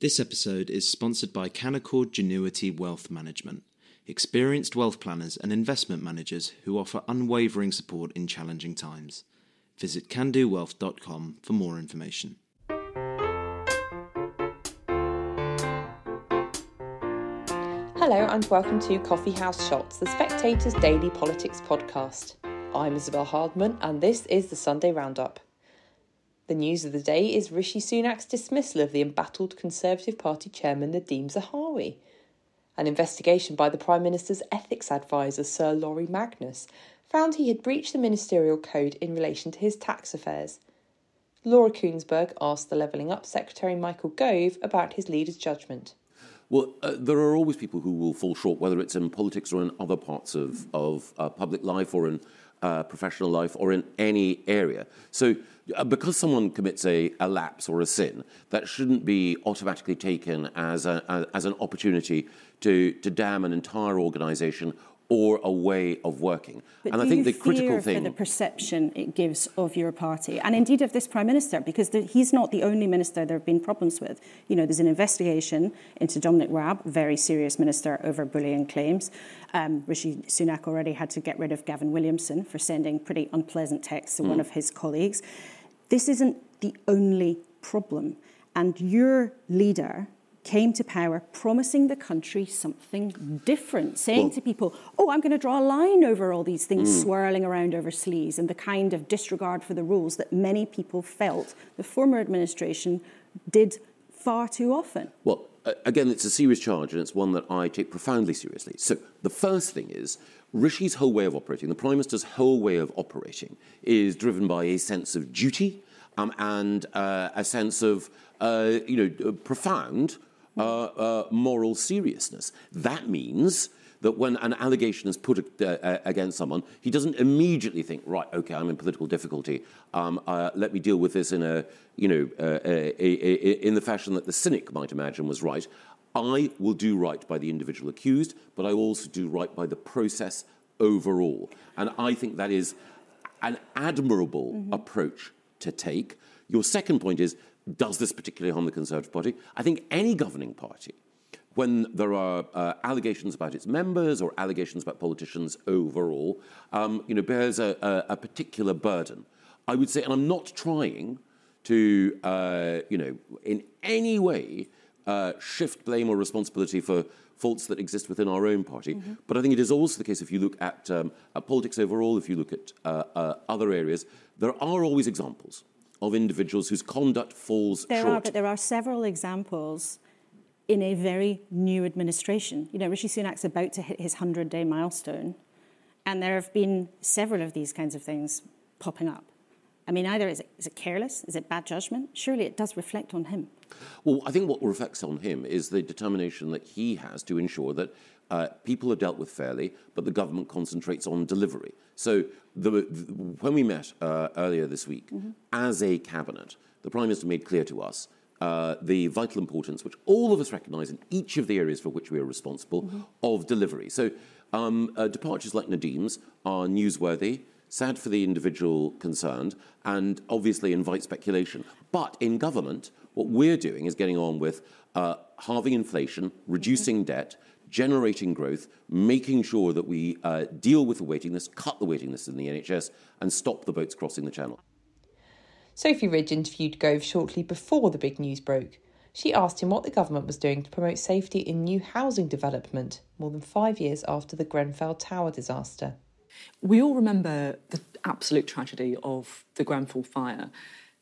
This episode is sponsored by Canaccord Genuity Wealth Management, experienced wealth planners and investment managers who offer unwavering support in challenging times. Visit canaccordwealth.com for more information. Hello and welcome to Coffee House Shots, the Spectator's daily politics podcast. I'm Isabel Hardman and this is the Sunday Roundup. The news of the day is Rishi Sunak's dismissal of the embattled Conservative Party chairman Nadhim Zahawi. An investigation by the Prime Minister's ethics advisor, Sir Laurie Magnus, found he had breached the ministerial code in relation to his tax affairs. Laura Kuenssberg asked the Levelling Up Secretary Michael Gove about his leader's judgment. Well, uh, there are always people who will fall short, whether it's in politics or in other parts of, of uh, public life or in uh, professional life or in any area. So, uh, because someone commits a, a, lapse or a sin, that shouldn't be automatically taken as, a, as an opportunity to, to damn an entire organisation or a way of working. But and I think the critical thing for the perception it gives of your party, and indeed of this prime minister, because the, he's not the only minister there have been problems with. You know, there's an investigation into Dominic Raab, very serious minister, over bullying claims. Um, Rishi Sunak already had to get rid of Gavin Williamson for sending pretty unpleasant texts to mm. one of his colleagues. This isn't the only problem, and your leader came to power promising the country something different, saying well, to people, oh, I'm going to draw a line over all these things mm. swirling around over sleeves and the kind of disregard for the rules that many people felt the former administration did far too often. Well, again, it's a serious charge and it's one that I take profoundly seriously. So the first thing is Rishi's whole way of operating, the Prime Minister's whole way of operating, is driven by a sense of duty um, and uh, a sense of, uh, you know, profound uh, uh, moral seriousness. That means that when an allegation is put uh, against someone, he doesn't immediately think, right, okay, I'm in political difficulty. Um, uh, let me deal with this in a, you know, uh, a, a, a, in the fashion that the cynic might imagine was right. I will do right by the individual accused, but I also do right by the process overall. And I think that is an admirable mm-hmm. approach to take. Your second point is does this particularly harm the Conservative Party? I think any governing party, when there are uh, allegations about its members or allegations about politicians overall, um, you know, bears a, a, a, particular burden. I would say, and I'm not trying to, uh, you know, in any way uh, shift blame or responsibility for faults that exist within our own party. Mm-hmm. But I think it is also the case if you look at, um, at politics overall, if you look at uh, uh, other areas, there are always examples of individuals whose conduct falls there short. Are, but there are several examples in a very new administration. You know, Rishi Sunak's about to hit his 100 day milestone, and there have been several of these kinds of things popping up. I mean, either is it, is it careless? Is it bad judgment? Surely it does reflect on him. Well, I think what reflects on him is the determination that he has to ensure that uh, people are dealt with fairly, but the government concentrates on delivery. So, the, the, when we met uh, earlier this week, mm-hmm. as a cabinet, the Prime Minister made clear to us uh, the vital importance, which all of us recognise in each of the areas for which we are responsible, mm-hmm. of delivery. So, um, uh, departures like Nadhim's are newsworthy sad for the individual concerned, and obviously invite speculation. But in government, what we're doing is getting on with uh, halving inflation, reducing debt, generating growth, making sure that we uh, deal with the waiting list, cut the waiting list in the NHS, and stop the boats crossing the channel. Sophy Ridge interviewed Gove shortly before the big news broke. She asked him what the government was doing to promote safety in new housing development more than five years after the Grenfell Tower disaster. We all remember the absolute tragedy of the Grenfell fire.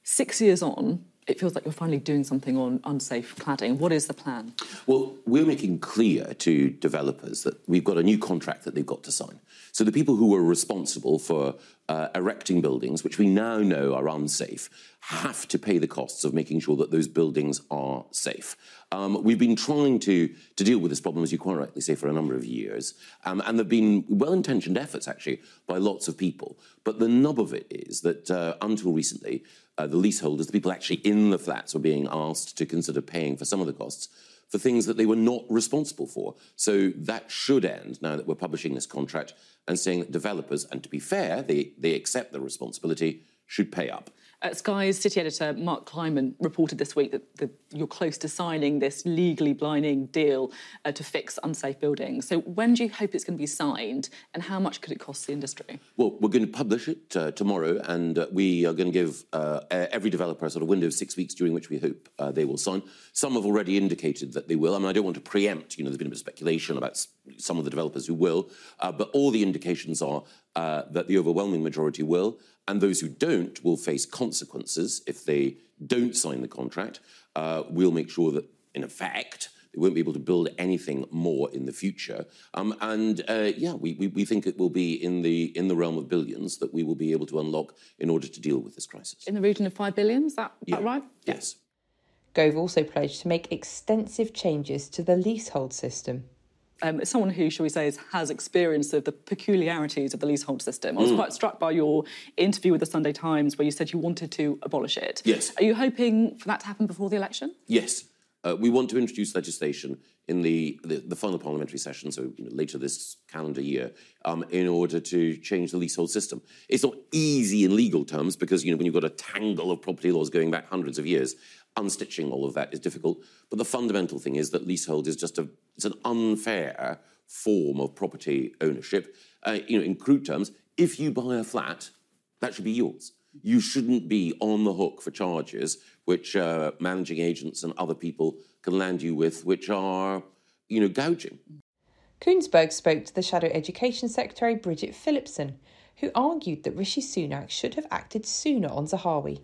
Six years on, it feels like you're finally doing something on unsafe cladding. What is the plan? Well, we're making clear to developers that we've got a new contract that they've got to sign. So the people who are responsible for uh, erecting buildings, which we now know are unsafe, have to pay the costs of making sure that those buildings are safe. Um, we've been trying to, to deal with this problem, as you quite rightly say, for a number of years. Um, and there have been well intentioned efforts, actually, by lots of people. But the nub of it is that uh, until recently, uh, the leaseholders, the people actually in the flats, were being asked to consider paying for some of the costs for things that they were not responsible for. So that should end now that we're publishing this contract and saying that developers, and to be fair, they, they accept the responsibility, should pay up. Uh, Sky's city editor Mark Kleinman reported this week that the, you're close to signing this legally blinding deal uh, to fix unsafe buildings. So when do you hope it's going to be signed, and how much could it cost the industry? Well, we're going to publish it uh, tomorrow, and uh, we are going to give uh, every developer a sort of window of six weeks during which we hope uh, they will sign. Some have already indicated that they will. I mean, I don't want to preempt. You know, there's been a bit of speculation about some of the developers who will, but all the indications are that the overwhelming majority will and those who don't will face consequences if they don't sign the contract. Uh, we'll make sure that, in effect, they won't be able to build anything more in the future. Um, and uh, yeah, we, we, we, think it will be in the in the realm of billions that we will be able to unlock in order to deal with this crisis. In the region of five billion, is that, yeah. that right? Yes. Gove also pledged to make extensive changes to the leasehold system um, someone who, shall we say, has experience of the peculiarities of the leasehold system, I was mm. quite struck by your interview with the Sunday Times where you said you wanted to abolish it. Yes. Are you hoping for that to happen before the election? Yes. Uh, we want to introduce legislation in the, the, the final parliamentary session, so you know, later this calendar year, um, in order to change the leasehold system. It's not easy in legal terms because you know when you've got a tangle of property laws going back hundreds of years, unstitching all of that is difficult. But the fundamental thing is that leasehold is just a it's an unfair form of property ownership. Uh, you know, in crude terms, if you buy a flat, that should be yours. You shouldn't be on the hook for charges which uh, managing agents and other people can land you with, which are, you know, gouging. Kuenssberg spoke to the Shadow Education Secretary Bridget Phillipson, who argued that Rishi Sunak should have acted sooner on Zahawi.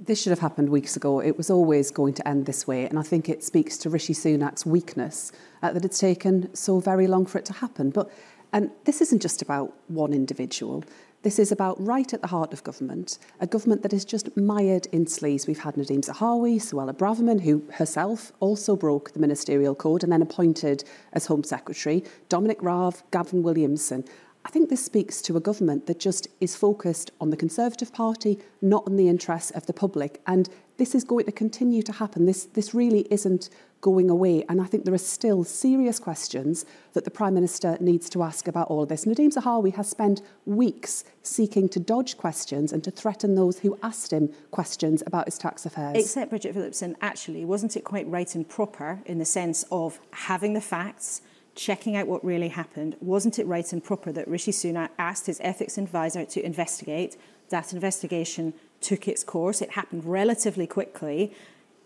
This should have happened weeks ago. It was always going to end this way, and I think it speaks to Rishi Sunak's weakness uh, that it's taken so very long for it to happen. But and this isn't just about one individual. This is about right at the heart of government, a government that is just mired in sleaze. We've had Nadhim Zahawi, Suella Braverman, who herself also broke the ministerial code and then appointed as Home Secretary, Dominic Raab, Gavin Williamson. I think this speaks to a government that just is focused on the Conservative Party, not on the interests of the public. And this is going to continue to happen. This, this really isn't going away. And I think there are still serious questions that the Prime Minister needs to ask about all this. Nadhim Zahawi has spent weeks seeking to dodge questions and to threaten those who asked him questions about his tax affairs. Except Bridget Phillipson, actually, wasn't it quite right and proper in the sense of having the facts? Checking out what really happened, wasn't it right and proper that Rishi Sunak asked his ethics advisor to investigate? That investigation took its course. It happened relatively quickly.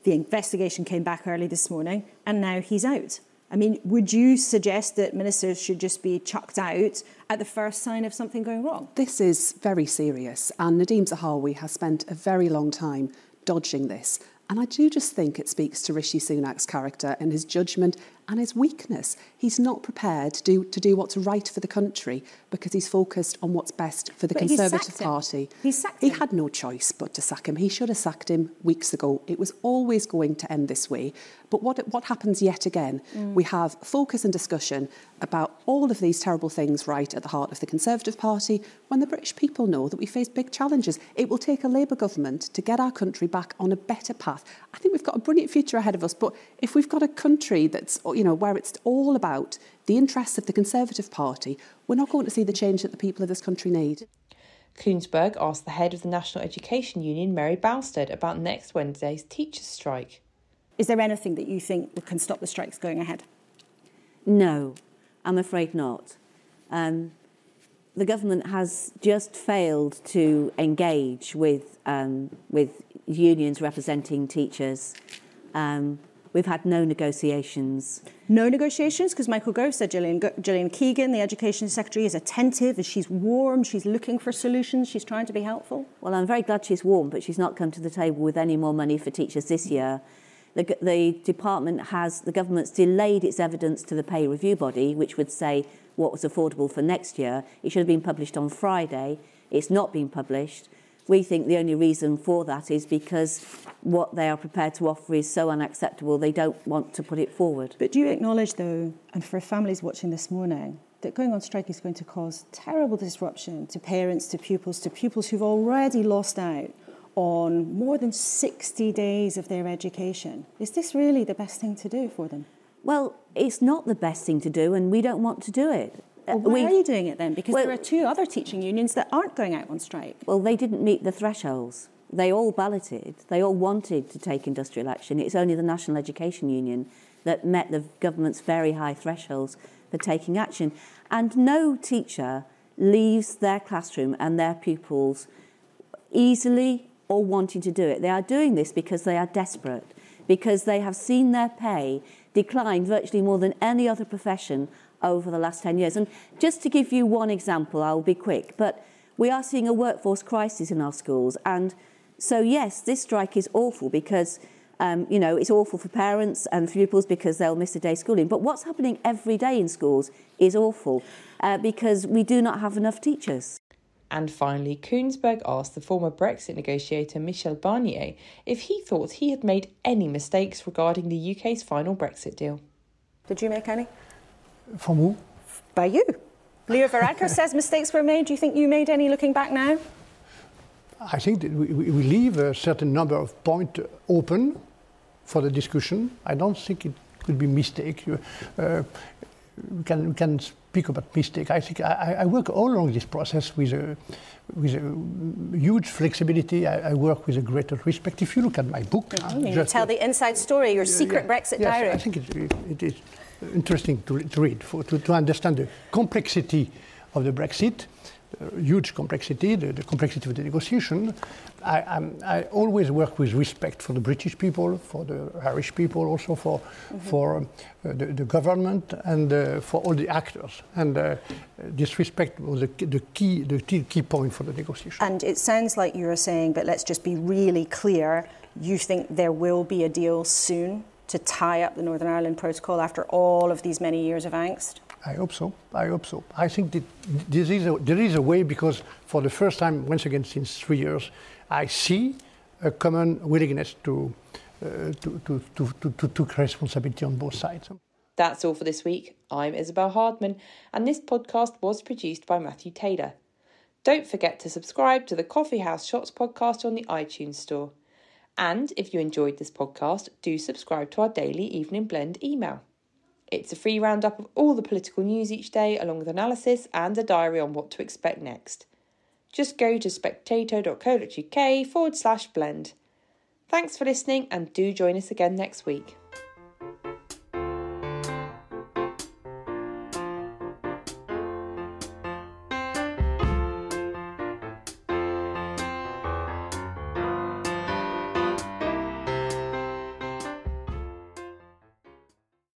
The investigation came back early this morning, and now he's out. I mean, would you suggest that ministers should just be chucked out at the first sign of something going wrong? This is very serious, and Nadhim Zahawi has spent a very long time dodging this. And I do just think it speaks to Rishi Sunak's character and his judgment and his weakness. He's not prepared to do, to do what's right for the country because he's focused on what's best for the but Conservative Party. He sacked him. He had no choice but to sack him. He should have sacked him weeks ago. It was always going to end this way. But what, what happens yet again? Mm. We have focus and discussion about all of these terrible things right at the heart of the Conservative Party when the British people know that we face big challenges. It will take a Labour government to get our country back on a better path. I think we've got a brilliant future ahead of us, but if we've got a country that's you know, where it's all about the interests of the Conservative Party, we're not going to see the change that the people of this country need. Kuenssberg asked the head of the National Education Union, Mary Bousted, about next Wednesday's teachers' strike. Is there anything that you think can stop the strikes going ahead? No, I'm afraid not. Um, the government has just failed to engage with um, with unions representing teachers. Um, We've had no negotiations. No negotiations? Because Michael Gove said Gillian, Gillian Keegan, the Education Secretary, is attentive, and she's warm, she's looking for solutions, she's trying to be helpful. Well, I'm very glad she's warm, but she's not come to the table with any more money for teachers this year. The, the department has, the government's delayed its evidence to the pay review body, which would say what was affordable for next year. It should have been published on Friday. It's not been published. We think the only reason for that is because what they are prepared to offer is so unacceptable they don't want to put it forward. But do you acknowledge, though, and for families watching this morning, that going on strike is going to cause terrible disruption to parents, to pupils, to pupils who've already lost out on more than 60 days of their education? Is this really the best thing to do for them? Well, it's not the best thing to do, and we don't want to do it. Well, why we, are you doing it then? Because well, there are two other teaching unions that aren't going out on strike. Well, they didn't meet the thresholds. they all balloted, they all wanted to take industrial action. It's only the National Education Union that met the government's very high thresholds for taking action. And no teacher leaves their classroom and their pupils easily or wanting to do it. They are doing this because they are desperate, because they have seen their pay decline virtually more than any other profession over the last 10 years. And just to give you one example, I'll be quick, but we are seeing a workforce crisis in our schools. And so, yes, this strike is awful because, um, you know, it's awful for parents and for pupils because they'll miss a day schooling. But what's happening every day in schools is awful uh, because we do not have enough teachers. And finally, Kuenssberg asked the former Brexit negotiator Michel Barnier if he thought he had made any mistakes regarding the UK's final Brexit deal. Did you make any? From who? By you. Leo Varadkar says mistakes were made. Do you think you made any looking back now? I think that we, we leave a certain number of points open for the discussion. I don't think it could be mistake. Uh, we can, we can speak about mistake. I think I, I, work all along this process with a, with a huge flexibility. I, I, work with a greater respect. If you look at my book, mm-hmm. you tell the inside story, your secret yeah, Brexit yes, diary. I think it, it is interesting to, to read, for, to, to understand the complexity of the Brexit huge complexity, the, the, complexity of the negotiation. I, I, always work with respect for the British people, for the Irish people, also for, mm-hmm. for uh, the, the, government and uh, for all the actors. And uh, this respect was the, the, key, the key point for the negotiation. And it sounds like you're saying, but let's just be really clear, you think there will be a deal soon to tie up the Northern Ireland Protocol after all of these many years of angst? I hope so. I hope so. I think that this is a, there is a way because for the first time, once again, since three years, I see a common willingness to, uh, to, to, to, to, to take responsibility on both sides. That's all for this week. I'm Isabel Hardman, and this podcast was produced by Matthew Taylor. Don't forget to subscribe to the Coffee House Shots podcast on the iTunes Store. And if you enjoyed this podcast, do subscribe to our daily Evening Blend email. It's a free roundup of all the political news each day, along with analysis and a diary on what to expect next. Just go to spectator.co.uk forward slash blend. Thanks for listening and do join us again next week.